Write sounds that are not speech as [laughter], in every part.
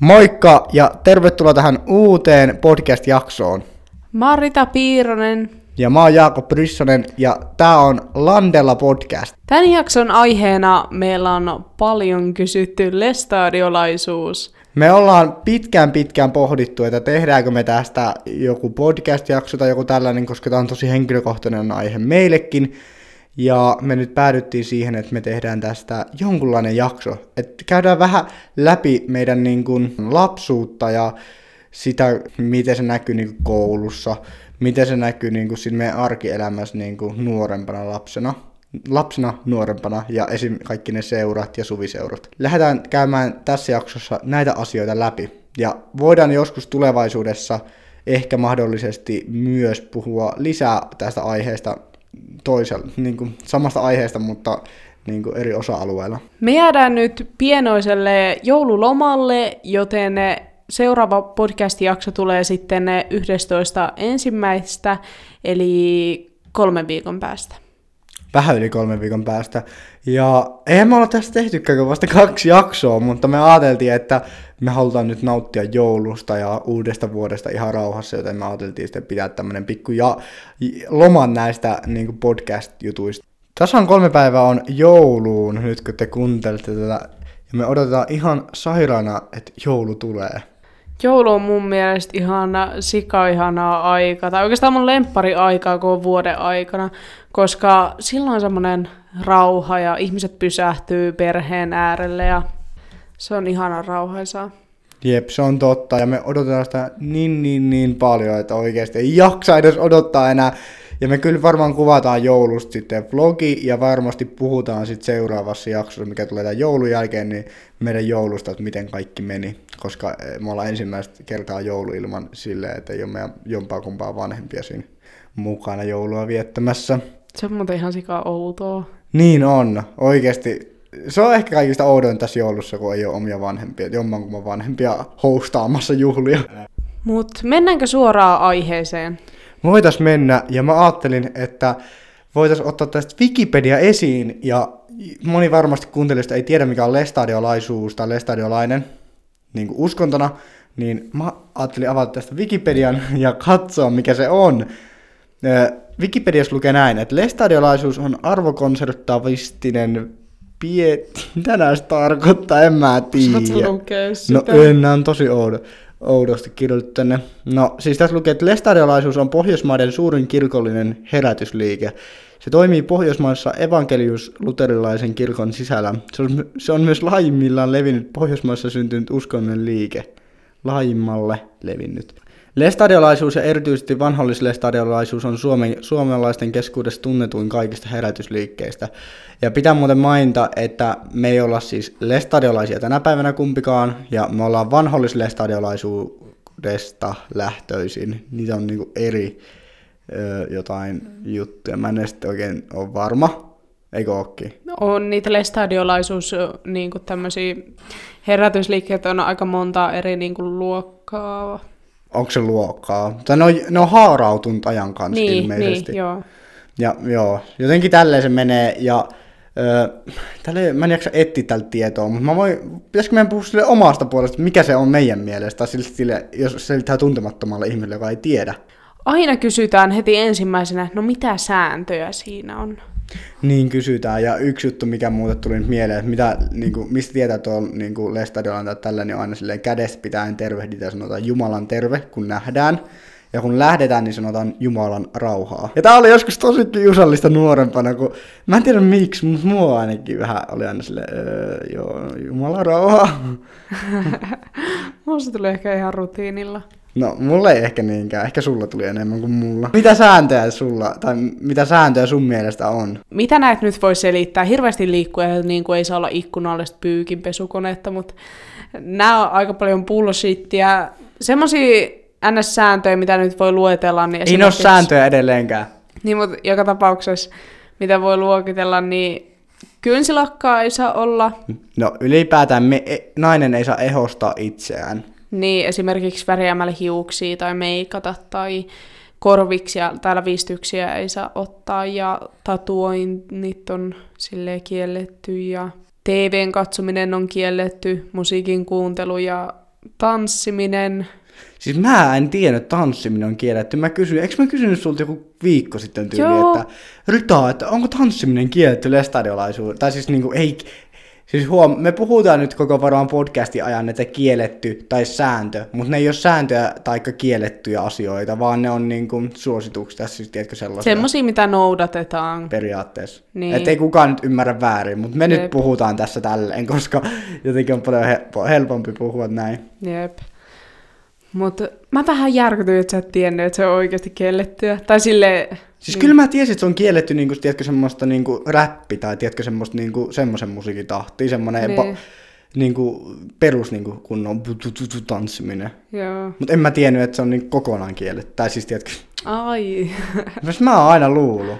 Moikka ja tervetuloa tähän uuteen podcast-jaksoon. Mä oon Rita Piironen. Ja mä oon Jaakko Bryssonen ja tää on Landella podcast. Tämän jakson aiheena meillä on paljon kysytty lestadiolaisuus. Me ollaan pitkään pitkään pohdittu, että tehdäänkö me tästä joku podcast-jakso tai joku tällainen, koska tämä on tosi henkilökohtainen aihe meillekin. Ja me nyt päädyttiin siihen, että me tehdään tästä jonkunlainen jakso. Että käydään vähän läpi meidän niin kuin, lapsuutta ja sitä, miten se näkyy niin kuin, koulussa, miten se näkyy niin kuin, siinä meidän arkielämässä niin kuin, nuorempana lapsena lapsena, nuorempana ja esim. kaikki ne seurat ja suviseurat. Lähdetään käymään tässä jaksossa näitä asioita läpi. Ja voidaan joskus tulevaisuudessa ehkä mahdollisesti myös puhua lisää tästä aiheesta toisella, niin kuin samasta aiheesta, mutta niin kuin eri osa-alueilla. Me jäädään nyt pienoiselle joululomalle, joten seuraava podcast-jakso tulee sitten 11. ensimmäistä, eli kolmen viikon päästä. Vähän yli kolmen viikon päästä. Ja eihän me olla tästä tehtykään vasta kaksi jaksoa, mutta me ajateltiin, että me halutaan nyt nauttia joulusta ja uudesta vuodesta ihan rauhassa, joten me ajateltiin sitten pitää tämmönen pikku ja loman näistä niin podcast-jutuista. Tasan kolme päivää on jouluun nyt, kun te kuuntelette tätä, ja me odotetaan ihan sairaana, että joulu tulee. Joulu on mun mielestä ihan sika-ihanaa aikaa, tai oikeastaan mun lemppari aikaa koko vuoden aikana, koska silloin on semmoinen rauha ja ihmiset pysähtyy perheen äärelle ja se on ihana rauhaisaa. Jep, se on totta. Ja me odotetaan sitä niin, niin, niin paljon, että oikeasti ei jaksa edes odottaa enää. Ja me kyllä varmaan kuvataan joulusta sitten vlogi ja varmasti puhutaan sitten seuraavassa jaksossa, mikä tulee tämän joulun jälkeen, niin meidän joulusta, että miten kaikki meni. Koska eh, me ollaan ensimmäistä kertaa joulu ilman silleen, että ei ole meidän jompaa kumpaa vanhempia siinä mukana joulua viettämässä. Se on muuten ihan sika outoa. Niin on, oikeasti. Se on ehkä kaikista oudoin tässä joulussa, kun ei ole omia vanhempia, jommankumman vanhempia hostaamassa juhlia. Mut mennäänkö suoraan aiheeseen? Voitais mennä, ja mä ajattelin, että voitais ottaa tästä Wikipedia esiin, ja moni varmasti kuuntelijoista ei tiedä, mikä on lestadiolaisuus tai lestadiolainen niin kuin uskontona, niin mä ajattelin avata tästä Wikipedian ja katsoa, mikä se on. Wikipediassa lukee näin, että lestadiolaisuus on arvokonservatiivistinen pie... [laughs] Mitä näistä tarkoittaa, en mä tiedä. No en, on tosi oudo, oudosti kirjoitettu tänne. No siis tässä lukee, että lestadiolaisuus on Pohjoismaiden suurin kirkollinen herätysliike. Se toimii Pohjoismaissa evankelius-luterilaisen kirkon sisällä. Se on, se on myös laajimmillaan levinnyt Pohjoismaissa syntynyt uskonnollinen liike. Laajimmalle levinnyt. Lestadiolaisuus ja erityisesti vanhollislestadiolaisuus on Suomen, suomalaisten keskuudessa tunnetuin kaikista herätysliikkeistä. Ja pitää muuten mainita, että me ei olla siis lestadiolaisia tänä päivänä kumpikaan, ja me ollaan vanhollislestadiolaisuudesta lähtöisin. Niitä on niinku eri ö, jotain juttuja. Mä en edes oikein ole varma. Eikö ookin? On niitä lestadiolaisuus, niin tämmöisiä herätysliikkeitä on aika monta eri niin luokkaa onko se luokkaa. Tai ne on, ne on haarautunut ajan kanssa niin, ilmeisesti. Niin, joo. Ja joo, jotenkin tälleen se menee, ja öö, tälle, mä en jaksa etsiä tältä tietoa, mutta mä voin, pitäisikö meidän puhua sille omasta puolesta, mikä se on meidän mielestä, sille, sille, jos selittää tuntemattomalle ihmiselle, joka ei tiedä. Aina kysytään heti ensimmäisenä, no mitä sääntöjä siinä on? Niin kysytään, ja yksi juttu, mikä mulle tuli nyt mieleen, että mitä, niin kuin, mistä tietää tuolla niin Lestadiolla tai tällä, niin aina silleen kädestä pitäen tervehditä ja sanotaan Jumalan terve, kun nähdään. Ja kun lähdetään, niin sanotaan Jumalan rauhaa. Ja tää oli joskus tosi kiusallista nuorempana, kun mä en tiedä miksi, mutta mua ainakin vähän oli aina silleen, öö, joo, Jumalan rauhaa. [laughs] Musta tuli ehkä ihan rutiinilla. No, mulle ei ehkä niinkään. Ehkä sulla tuli enemmän kuin mulla. Mitä sääntöjä sulla, tai mitä sääntöjä sun mielestä on? Mitä näet nyt voi selittää? Hirveästi liikkuja, niin kuin ei saa olla ikkunallista pyykinpesukonetta, mutta nämä on aika paljon bullshittia. Semmoisia NS-sääntöjä, mitä nyt voi luetella. Niin ei ne ole sääntöjä edelleenkään. Niin, mutta joka tapauksessa, mitä voi luokitella, niin kynsilakkaa ei saa olla. No ylipäätään me, e, nainen ei saa ehostaa itseään. Niin, esimerkiksi värjäämällä hiuksia tai meikata tai korviksia tai lävistyksiä ei saa ottaa ja tatuoinnit on sille kielletty ja TVn katsominen on kielletty, musiikin kuuntelu ja tanssiminen. Siis mä en tiedä, että tanssiminen on kielletty. Mä kysyin, eikö mä kysynyt sulta joku viikko sitten tyyli, Joo. että Ryta, että onko tanssiminen kielletty lestadiolaisuudessa? Tai siis niinku, ei, siis huom, me puhutaan nyt koko varmaan podcastin ajan, että kielletty tai sääntö, mutta ne ei ole sääntöjä tai kiellettyjä asioita, vaan ne on niinku suosituksia, siis tiedätkö sellaisia Semmoisia, mitä noudatetaan. periaatteessa. Niin. Niin. Että ei kukaan nyt ymmärrä väärin, mutta me nyt Jep. puhutaan tässä tälleen, koska jotenkin on paljon helpompi puhua näin. Jep. Mutta mä vähän järkytyin, että sä et tiennyt, että se on oikeasti kiellettyä. Tai sille Siis kyllä mä tiesin, että se on kielletty niinku, tiedätkö, semmoista niinku räppi tai tiedätkö, semmoista niinku, semmoisen musiikin tahtia, semmoinen Niin. niin. niinku, perus niinku, kunnon tanssiminen. Joo. Mutta en mä tiennyt, että se on niinku kokonaan kielletty. Tai siis tiedätkö, Ai. myös mä oon aina luullut.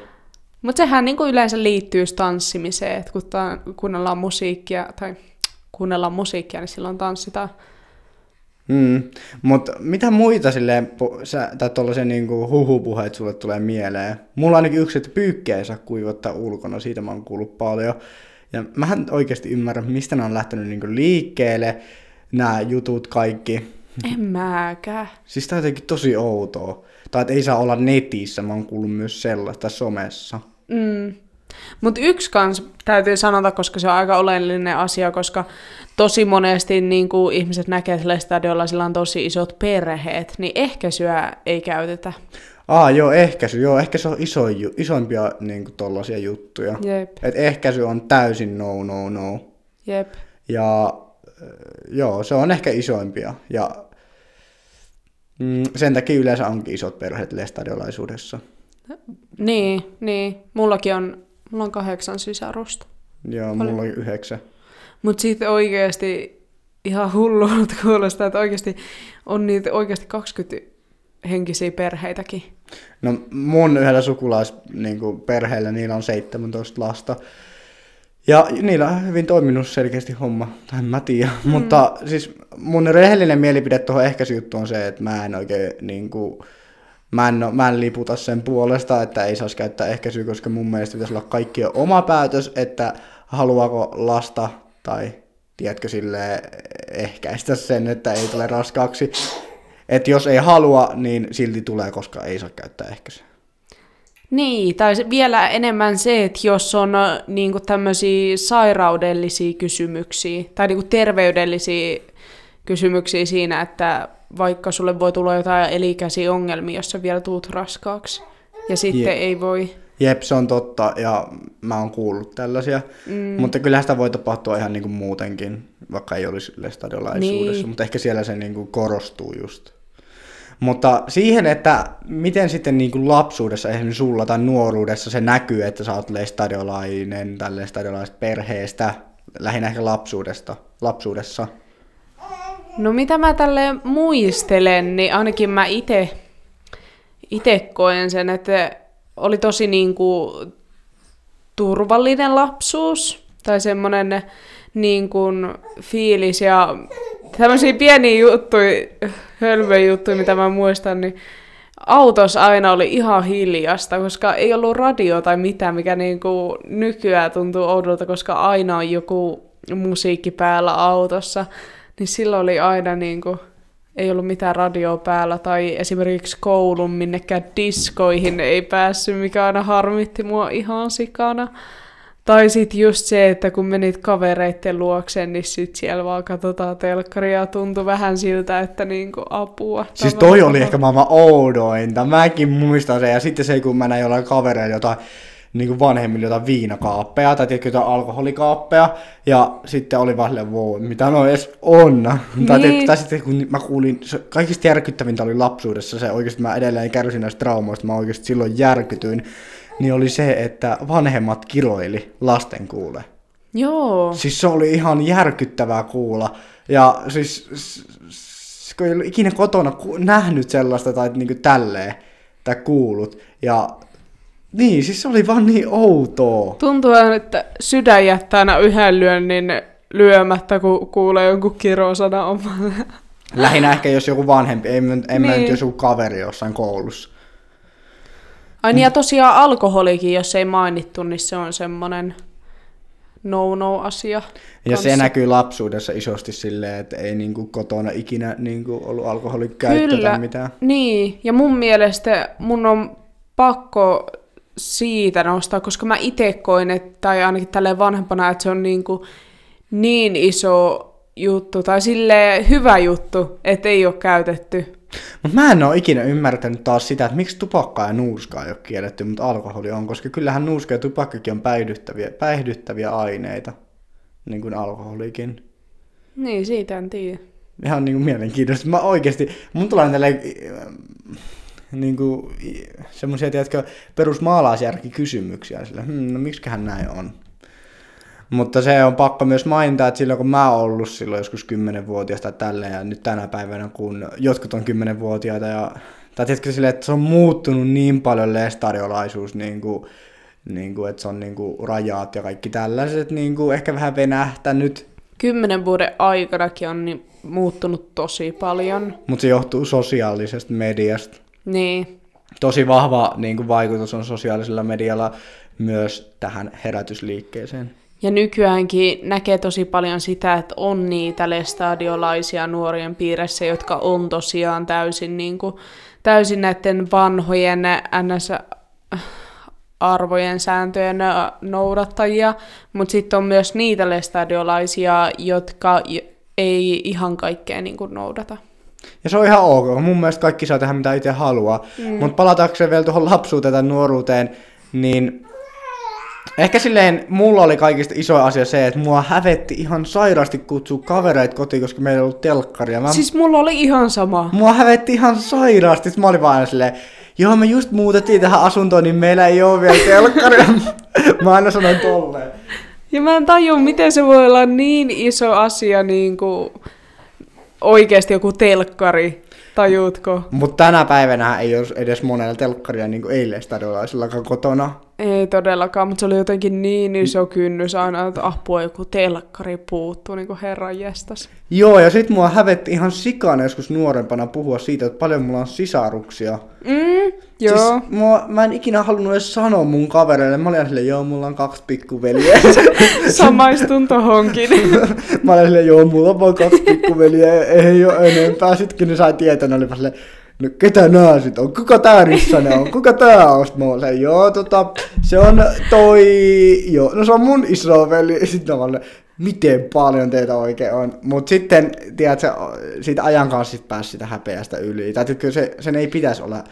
Mutta sehän niinku yleensä liittyy tanssimiseen, että kun ta- kuunnellaan musiikkia, tai kuunnellaan musiikkia, niin silloin tanssitaan. Mm. Mutta mitä muita silleen, sä, tai tollasia niinku huhupuheet sulle tulee mieleen? Mulla on ainakin yksi, että pyykkiä ei saa kuivattaa ulkona, siitä mä oon kuullut paljon. Ja mä oikeasti ymmärrä, mistä nämä on lähtenyt niinku liikkeelle, nämä jutut kaikki. En mäkään. Siis tää on jotenkin tosi outoa. Tai että ei saa olla netissä, mä oon kuullut myös sellaista somessa. Mm. Mutta yksi kans täytyy sanota, koska se on aika oleellinen asia, koska tosi monesti niin kuin ihmiset näkee, että stadiolla sillä on tosi isot perheet, niin ehkäisyä ei käytetä. Aa, joo, ehkäisy. Joo, ehkä se on iso, isoimpia niinku tollasia juttuja. Jep, Et ehkäisy on täysin no, no, no. jep. Ja äh, joo, se on ehkä isoimpia. Ja mm, sen takia yleensä onkin isot perheet lestadiolaisuudessa. Niin, niin. Mullakin on, mulla on kahdeksan sisarusta. Joo, mulla oli yhdeksän. Mutta sitten oikeasti ihan hullulta kuulostaa, että oikeasti on niitä oikeasti 20 henkisiä perheitäkin. No mun yhdellä sukulaisperheellä, niin perheellä, niillä on 17 lasta. Ja niillä on hyvin toiminut selkeästi homma, tai mä tiedä. Mm. Mutta siis mun rehellinen mielipide tuohon ehkäisyjuttuun on se, että mä en oikein niin kuin, mä en, mä en liputa sen puolesta, että ei saisi käyttää ehkäisyä, koska mun mielestä pitäisi olla kaikkien oma päätös, että haluaako lasta tai tiedätkö sille ehkäistä sen, että ei tule raskaaksi. Että jos ei halua, niin silti tulee, koska ei saa käyttää ehkäisyä. Niin, tai vielä enemmän se, että jos on niin tämmöisiä sairaudellisia kysymyksiä tai niin terveydellisiä kysymyksiä siinä, että vaikka sulle voi tulla jotain elikäisiä ongelmia, jos sä vielä tuut raskaaksi. Ja sitten Jep. ei voi. Jep, se on totta, ja mä oon kuullut tällaisia. Mm. Mutta kyllähän sitä voi tapahtua ihan niinku muutenkin, vaikka ei olisi lestadiolaisuudessa, Niin. mutta ehkä siellä se niinku korostuu just. Mutta siihen, että miten sitten niinku lapsuudessa, esimerkiksi sulla tai nuoruudessa se näkyy, että sä oot lestadiolainen tai lestadiolaisesta perheestä, lähinnä ehkä lapsuudesta, lapsuudessa. No mitä mä tälle muistelen, niin ainakin mä itse ite koen sen, että oli tosi niinku turvallinen lapsuus tai semmoinen niin kuin fiilis ja tämmöisiä pieniä juttuja, hölmöjä juttuja, mitä mä muistan, niin autossa aina oli ihan hiljasta, koska ei ollut radio tai mitään, mikä niin kuin nykyään tuntuu oudolta, koska aina on joku musiikki päällä autossa, niin silloin oli aina niin kuin, ei ollut mitään radioa päällä, tai esimerkiksi koulun minnekään diskoihin ei päässyt, mikä aina harmitti mua ihan sikana. Tai sitten just se, että kun menit kavereitten luokse, niin sit siellä vaan katsotaan telkkaria ja tuntui vähän siltä, että niinku apua. Siis toi oli ehkä maailman oudointa. Mäkin muistan sen. Ja sitten se, kun mä näin jollain kavereilla jotain niin kuin vanhemmilla jotain viinakaappeja tai tiedätkö, jotain alkoholikaappeja. Ja sitten oli vaan silleen, wow, mitä no edes on. [laughs] Tai, Niin. tiedätkö, tai sitten kun mä kuulin, se kaikista järkyttävintä oli lapsuudessa se oikeasti mä edelleen kärsin näistä traumoista, mä oikeasti silloin järkytyin. Niin oli se, että vanhemmat kiroili lasten kuule. Joo. Siis se oli ihan järkyttävää kuulla. Ja siis, s- s- kun ei ollut ikinä kotona ku- nähnyt sellaista tai niinku tälleen, tai kuullut. Ja niin, siis se oli vaan niin outoa. Tuntuu, että sydän jättää aina yhden lyönnin lyömättä, kun kuulee jonkun kirosana omalle. Lähinnä ehkä jos joku vanhempi, ei, en niin. mä nyt jos joku kaveri jossain koulussa. Ai niin, ja tosiaan alkoholikin, jos ei mainittu, niin se on semmonen no-no-asia. Ja se kanssa. näkyy lapsuudessa isosti silleen, että ei niinku kotona ikinä niinku ollut alkoholikäyttöä tai mitään. Niin, ja mun mielestä mun on pakko siitä nostaa, koska mä itse koin, että, tai ainakin tälleen vanhempana, että se on niin, kuin niin iso juttu, tai sille hyvä juttu, että ei ole käytetty. Mutta mä en ole ikinä ymmärtänyt taas sitä, että miksi tupakkaa ja nuuskaa ei ole kielletty, mutta alkoholi on, koska kyllähän nuuska ja tupakkakin on päihdyttäviä, päihdyttäviä aineita, niin kuin alkoholikin. Niin, siitä en tiedä. Ihan niin kuin mielenkiintoista. Mä oikeasti, mun tulee tälle [laughs] niin kuin, semmoisia, tiedätkö, perusmaalaisjärkikysymyksiä. Sillä, hmm, no miksiköhän näin on? Mutta se on pakko myös mainita, että silloin kun mä oon ollut silloin joskus 10-vuotias tai tälleen, ja nyt tänä päivänä, kun jotkut on 10-vuotiaita, ja, tai tiedätkö silleen, että se on muuttunut niin paljon lestadiolaisuus, niin kuin, niin kuin, että se on niin kuin, rajat ja kaikki tällaiset, niin kuin, ehkä vähän venähtänyt, Kymmenen vuoden aikanakin on niin muuttunut tosi paljon. mutta se johtuu sosiaalisesta mediasta. Niin, Tosi vahva niin kuin, vaikutus on sosiaalisella medialla myös tähän herätysliikkeeseen. Ja nykyäänkin näkee tosi paljon sitä, että on niitä lestadiolaisia nuorien piirissä, jotka on tosiaan täysin, niin kuin, täysin näiden vanhojen NS-arvojen sääntöjen ä, noudattajia, mutta sitten on myös niitä lestadiolaisia, jotka ei ihan kaikkea niin kuin, noudata. Ja se on ihan ok. Mun mielestä kaikki saa tehdä mitä itse haluaa. Mm. Mutta palatakseen vielä tuohon lapsuuteen tai nuoruuteen, niin ehkä silleen mulla oli kaikista iso asia se, että mua hävetti ihan sairaasti kutsua kavereita kotiin, koska meillä ei ollut telkkaria. Mä, Siis mulla oli ihan sama. Mua hävetti ihan sairaasti. Sitten mä olin vaan silleen, joo me just muutettiin tähän asuntoon, niin meillä ei ole vielä telkkaria. [laughs] mä aina sanoin tolleen. Ja mä en tajua, miten se voi olla niin iso asia, niin kuin oikeasti joku telkkari, tajuutko? Mutta tänä päivänä ei ole edes monella telkkaria niin kuin eilen stadiolaisillakaan kotona. Ei todellakaan, mutta se oli jotenkin niin iso kynnys aina, että apua joku telkkari puuttuu, niin kuin herran jestas. Joo, ja sit mua hävetti ihan sikana joskus nuorempana puhua siitä, että paljon mulla on sisaruksia. Mm, joo. Siis mua, mä en ikinä halunnut edes sanoa mun kavereille. Mä olin silleen, joo, mulla on kaksi pikkuveliä. [laughs] Samaistun tohonkin. [laughs] mä olin silleen, joo, mulla on vaan kaksi pikkuveliä, ei ole enempää. Sitten kun ne sai tietää, ne olivat silleen, no ketä nää sit on? Kuka tää Rissanen on? Kuka tää on? Mä olin joo, tota, se on toi, joo, no se on mun isoveli. Sitten mä miten paljon teitä oikein on. Mutta sitten, tiedätkö, siitä ajan kanssa sit pääsi sitä häpeästä yli. Tai kyllä se, sen ei pitäisi olla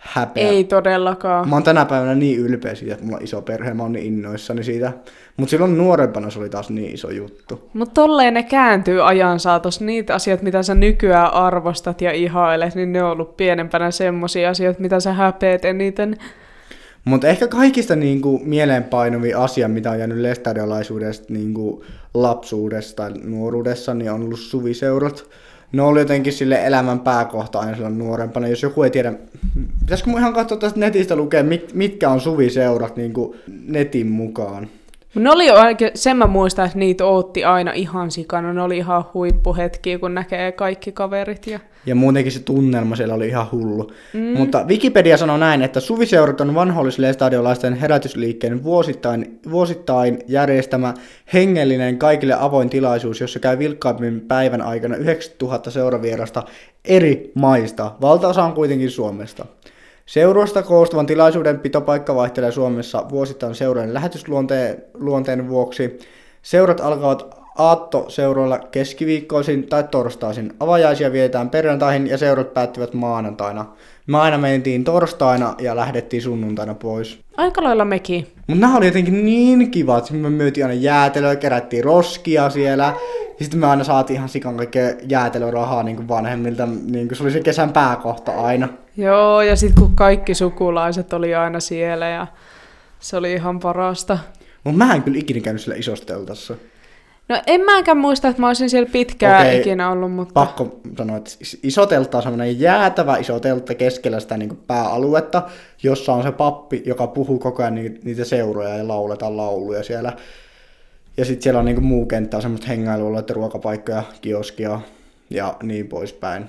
häpeä. Ei todellakaan. Mä oon tänä päivänä niin ylpeä siitä, että mulla on iso perhe, mä oon niin innoissani siitä. Mutta silloin nuorempana se oli taas niin iso juttu. Mutta tolleen ne kääntyy ajan saatossa. Niitä asioita, mitä sä nykyään arvostat ja ihailet, niin ne on ollut pienempänä semmosia asioita, mitä sä häpeät eniten. Mutta ehkä kaikista niinku mieleenpainuvin asia, mitä on jäänyt lestadiolaisuudesta niinku lapsuudessa tai nuoruudessa, niin on ollut suviseurat. Ne oli jotenkin sille elämän pääkohta aina silloin nuorempana. Jos joku ei tiedä, pitäisikö mun ihan katsoa tästä netistä lukea, mit- mitkä on suviseurat niinku netin mukaan. Ne oli oikein, sen mä muistan, että niitä ootti aina ihan sikana. Ne oli ihan huippuhetkiä, kun näkee kaikki kaverit. Ja... Ja muutenkin se tunnelma siellä oli ihan hullu. Mm. Mutta Wikipedia sanoo näin, että suviseurat on vanhollislestadiolaisten herätysliikkeen vuosittain, vuosittain järjestämä hengellinen kaikille avoin tilaisuus, jossa käy vilkkaammin päivän aikana 9000 seuravierasta eri maista. Valtaosa on kuitenkin Suomesta. Seuroista koostuvan tilaisuuden pitopaikka vaihtelee Suomessa vuosittain seurojen lähetysluonteen luonteen vuoksi. Seurat alkavat aattoseuroilla keskiviikkoisin tai torstaisin. Avajaisia vietetään perjantaihin ja seurat päättyvät maanantaina. Me aina mentiin torstaina ja lähdettiin sunnuntaina pois. Aika lailla mekin. Mutta nämä oli jotenkin niin kivat. Me myytiin aina jäätelöä, kerättiin roskia siellä. Ja sitten me aina saatiin ihan sikan kaikkea jäätelörahaa niin vanhemmilta. Niin se oli se kesän pääkohta aina. Joo, ja sitten kun kaikki sukulaiset oli aina siellä ja se oli ihan parasta. Mutta mä en kyllä ikinä käynyt sillä isossa teltassa. No en mäkään muista, että mä olisin siellä pitkään Okei, ikinä ollut, mutta... Pakko sanoa, että is- iso teltta on semmoinen jäätävä iso teltta keskellä sitä niin pääaluetta, jossa on se pappi, joka puhuu koko ajan ni- niitä seuroja ja lauletaan lauluja siellä. Ja sitten siellä on niin muu kenttä, on semmoista hengailualueita, ruokapaikkoja, kioskia ja niin poispäin.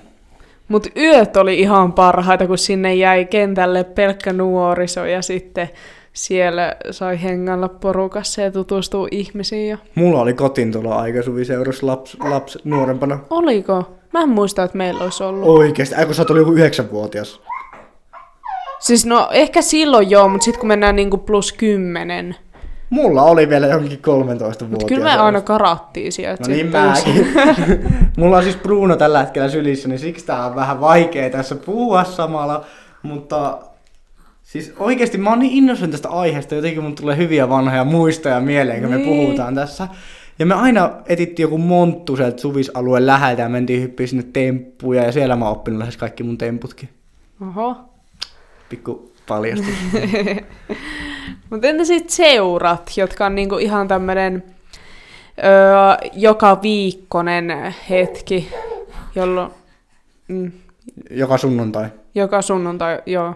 Mutta yöt oli ihan parhaita, kun sinne jäi kentälle pelkkä nuoriso ja sitten siellä sai hengailla porukassa ja tutustua ihmisiin. Ja... Mulla oli kotiin tuolla aika suviseurassa laps, laps nuorempana. Oliko? Mä en muista, että meillä olisi ollut. Oikeesti, ai kun sä oot ollut joku yhdeksänvuotias. Siis no ehkä silloin joo, mutta sitten kun mennään niinku plus kymmenen. Mulla oli vielä jonkin 13 Mutta vuotias. kyllä me aina karattiin sieltä. No niin mäkin. [laughs] Mulla on siis Bruno tällä hetkellä sylissä, niin siksi tää on vähän vaikea tässä puhua samalla. Mutta siis oikeesti mä oon niin innoissani tästä aiheesta, jotenkin mun tulee hyviä vanhoja muistoja mieleen, kun me Niin. puhutaan tässä. Ja me aina etittiin joku monttu sieltä suvisalueen läheltä ja mentiin hyppiä sinne temppuja ja siellä mä oon oppinut lähes kaikki mun temputkin. Oho. Pikku paljastus. [laughs] Mutta entä sitten seurat, jotka on niinku ihan tämmöinen öö, joka viikkonen hetki, jolloin mm, Joka sunnuntai. joka sunnuntai, joo.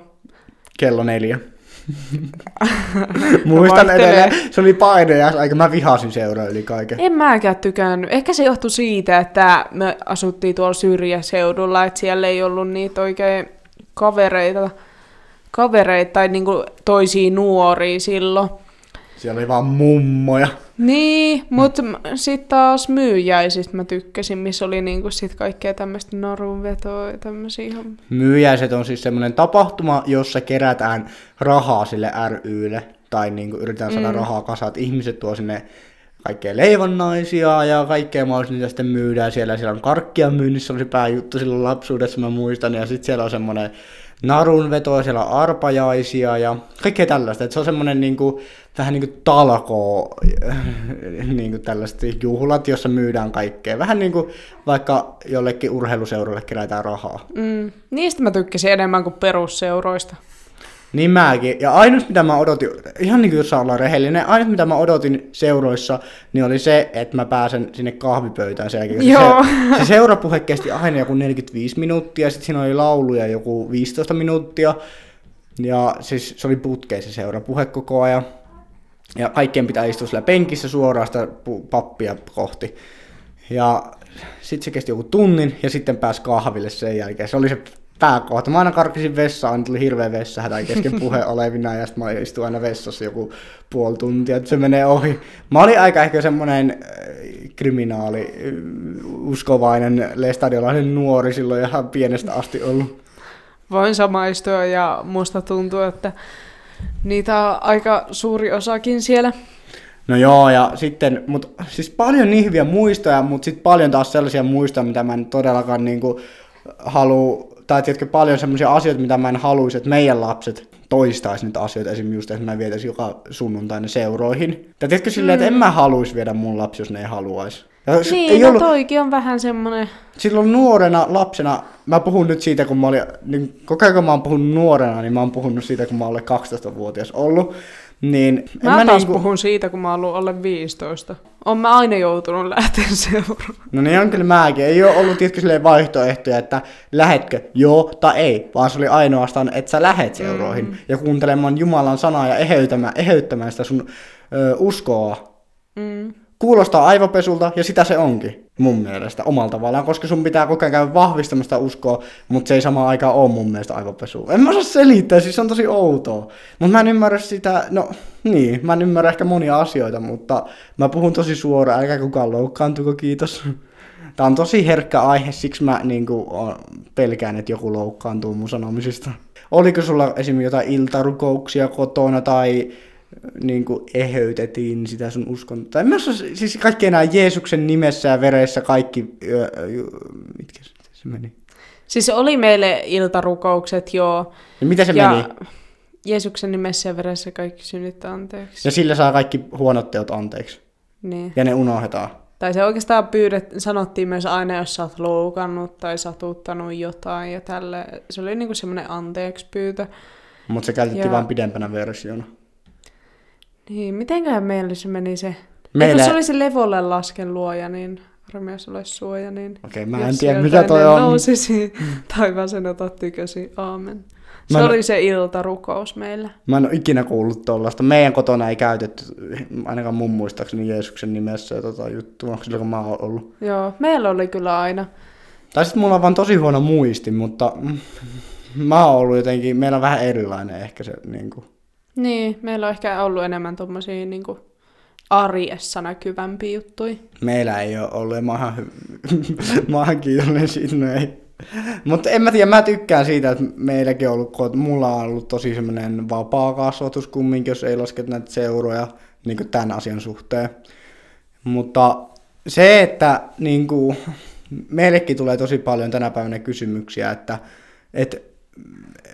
Kello neljä. [laughs] Muistan edelleen, se oli painejas, mä vihasin seuraa yli kaiken. En mäkään tykännyt. Ehkä se johtui siitä, että me asuttiin tuolla syrjäseudulla, että siellä ei ollut niitä oikein kavereita, kavereita tai niinku toisia nuoria silloin. Siellä oli vaan mummoja. Niin, mutta sitten taas myyjäisistä mä tykkäsin, missä oli niinku sit kaikkea tämmöistä narunvetoa ja tämmöisiä hommia. Myyjäiset on siis semmoinen tapahtuma, jossa kerätään rahaa sille rylle, tai niin kuin yritetään saada mm. rahaa kasaan, että ihmiset tuo sinne kaikkea leivonnaisia ja kaikkea mahdollista, niitä sitten myydään siellä. Siellä on karkkia myynnissä, oli pääjuttu silloin lapsuudessa, mä muistan, ja sitten siellä on semmoinen narunveto, siellä on arpajaisia ja kaikkea tällaista. Et se on semmoinen niinku, vähän niin kuin talkoo, [laughs] niin kuin tällaiset juhlat, jossa myydään kaikkea. Vähän niin kuin vaikka jollekin urheiluseuralle kerätään rahaa. Mm. Niistä mä tykkäsin enemmän kuin perusseuroista. Niin mäkin. Ja ainut mitä mä odotin, ihan niin kuin jos saa olla rehellinen, ainut mitä mä odotin seuroissa, niin oli se, että mä pääsen sinne kahvipöytään sen jälkeen. Joo. Se, se seurapuhe kesti aina joku 45 minuuttia, sitten siinä oli lauluja joku 15 minuuttia. Ja siis se oli putkeen se seurapuhe koko ajan. Ja kaikkien pitää istua sillä penkissä suoraan sitä pappia kohti. Ja sitten se kesti joku tunnin ja sitten pääsi kahville sen jälkeen. Se oli se pääkohta. Mä aina karkisin vessaan, aina tuli hirveä vessahätä kesken puheen [laughs] olevina ja sitten mä istuin aina vessassa joku puoli tuntia, että se menee ohi. Mä olin aika ehkä semmoinen äh, kriminaali, äh, uskovainen, lestadiolainen nuori silloin ihan pienestä asti ollut. Voin samaistua ja musta tuntuu, että niitä on aika suuri osakin siellä. No joo, ja sitten, mut siis paljon niin hyviä muistoja, mutta sitten paljon taas sellaisia muistoja, mitä mä en todellakaan niinku halua, tai tiedätkö, paljon sellaisia asioita, mitä mä en haluaisi, että meidän lapset toistaisi niitä asioita, esimerkiksi just, että mä vietäisin joka sunnuntaina seuroihin. Tai tiedätkö silleen, että en mä haluaisi viedä mun lapsi, jos ne ei haluaisi. Ja Niin, ei no ollut, toikin on vähän semmonen... silloin nuorena lapsena, mä puhun nyt siitä, kun mä olin, niin koko ajan kun mä oon puhunut nuorena, niin mä oon puhunut siitä, kun mä olen 12-vuotias ollut. Niin, en Mä, mä taas niinku- puhun siitä, kun mä oon ollut alle 15. On mä aina joutunut lähteä [laughs] seuraan. No niin on kyllä mäkin. Ei ole ollut tietysti vaihtoehtoja, että lähetkö joo tai ei, vaan se oli ainoastaan, että sä lähet seuroihin mm. ja kuuntelemaan Jumalan sanaa ja eheyttämään, eheyttämään sitä sun ö, uskoa. Mm. Kuulostaa aivopesulta ja sitä se onkin mun mielestä omalla tavallaan, koska sun pitää koko ajan käydä vahvistamasta uskoa, mutta se ei samaan aikaan ole mun mielestä aivopesu. En mä osaa selittää, siis se on tosi outoa. Mutta mä en ymmärrä sitä, no niin, mä en ymmärrä ehkä monia asioita, mutta mä puhun tosi suoraan, älkää kukaan loukkaantuko, kiitos. Tää on tosi herkkä aihe, siksi mä niinku, oon- pelkään, että joku loukkaantuu mun sanomisista. Oliko sulla esimerkiksi jotain iltarukouksia kotona tai niin kuin eheytettiin sitä sun uskontoa. Tai myös siis kaikki enää Jeesuksen nimessä ja veressä kaikki, mitkä se, se meni? Siis oli meille iltarukoukset, joo. Ja mitä se ja meni? Jeesuksen nimessä ja veressä kaikki synnit anteeksi. Ja sillä saa kaikki huonot teot anteeksi. Niin. Ja ne unohdetaan. Tai se oikeastaan pyydet, sanottiin myös aina, jos sä oot loukannut tai satuttanut jotain ja tälle. Se oli niinku semmoinen anteeksi pyytö. Mutta se käytettiin Ja- vain pidempänä versiona. Niin, mitenköhän meillä se meni se? Meillä... Meillä- se oli se levolle lasken luoja, niin armias ole suoja, niin... Okei, mä jos en tiedä mikä toi on. Nousisi [laughs] taivaaseen otat tykösi, aamen. Se Mä en- oli se iltarukous meillä. Mä en ole ikinä kuullut tuollaista. Meidän kotona ei käytetty, ainakaan mun muistaakseni Jeesuksen nimessä tota juttua, silloin kun mä oon ollut. Joo, meillä oli kyllä aina. Tai sitten mulla on vaan tosi huono muisti, mutta [laughs] mä oon ollut jotenkin, meillä on vähän erilainen ehkä se niin kuin, Niin, meillä on ehkä ollut enemmän tommosia niinku arjessa näkyvämpiä juttuja. Meillä ei ole ollut, ja mä oon ihan, [laughs] kiitollinen no. Mutta en mä tiedä, mä tykkään siitä, että meilläkin on ollut, kun mulla on ollut tosi semmoinen vapaa kasvatus kumminkin, jos ei lasketa näitä seuroja niin tämän asian suhteen. Mutta se, että niin kuin, meillekin tulee tosi paljon tänä päivänä kysymyksiä, että, että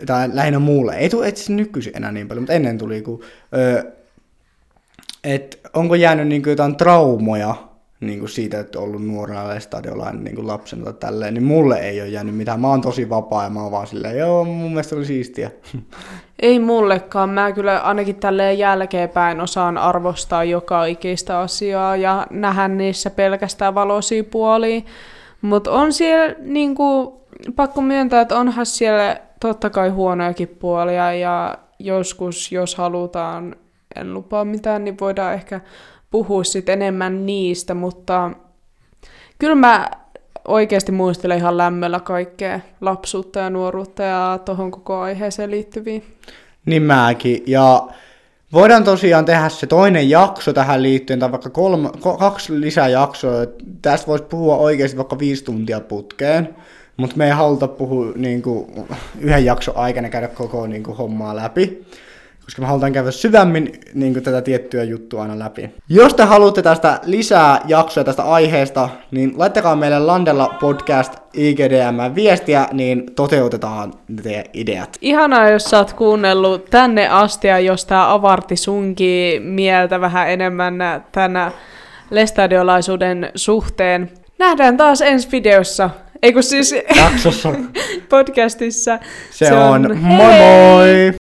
tai lähinnä mulle, ei tule itse nykyisin enää niin paljon, mutta ennen tuli, kun, ö, että onko jäänyt niin kuin jotain traumoja niin kuin siitä, että ollut nuorena stadiolainen niin kuin lapsena tai tälleen, niin mulle ei ole jäänyt mitään. Mä oon tosi vapaa ja mä oon vaan silleen, joo, mun mielestä oli siistiä. [laughs] Ei mullekaan. Mä kyllä ainakin tälleen jälkeenpäin osaan arvostaa joka ikistä asiaa ja nähdä niissä pelkästään valoisia puolia. Mutta on siellä niinku, pakko myöntää, että onhan siellä totta kai huonojakin puolia ja joskus, jos halutaan, en lupaa mitään, niin voidaan ehkä puhua sit enemmän niistä, mutta kyllä mä oikeasti muistelen ihan lämmöllä kaikkea lapsuutta ja nuoruutta ja tuohon koko aiheeseen liittyviä. Niin mäkin. Ja voidaan tosiaan tehdä se toinen jakso tähän liittyen, tai vaikka kolme, ko- kaksi lisäjaksoa. Tästä voisi puhua oikeasti vaikka viisi tuntia putkeen, mutta me ei haluta puhua niin kuin, yhden jakson aikana käydä koko niin kuin, hommaa läpi koska me halutaan käydä syvemmin niin kuin, tätä tiettyä juttua aina läpi. Jos te haluatte tästä lisää jaksoja tästä aiheesta, niin laittakaa meille Landella podcast IGDM viestiä, niin toteutetaan teidän ideat. Ihanaa, jos sä oot kuunnellut tänne asti ja jos tää avarti sunkin mieltä vähän enemmän tänä lestadiolaisuuden suhteen. Nähdään taas ensi videossa. Ei kun siis Jaksossa. [laughs] podcastissa. Se, Se on, on moi moi!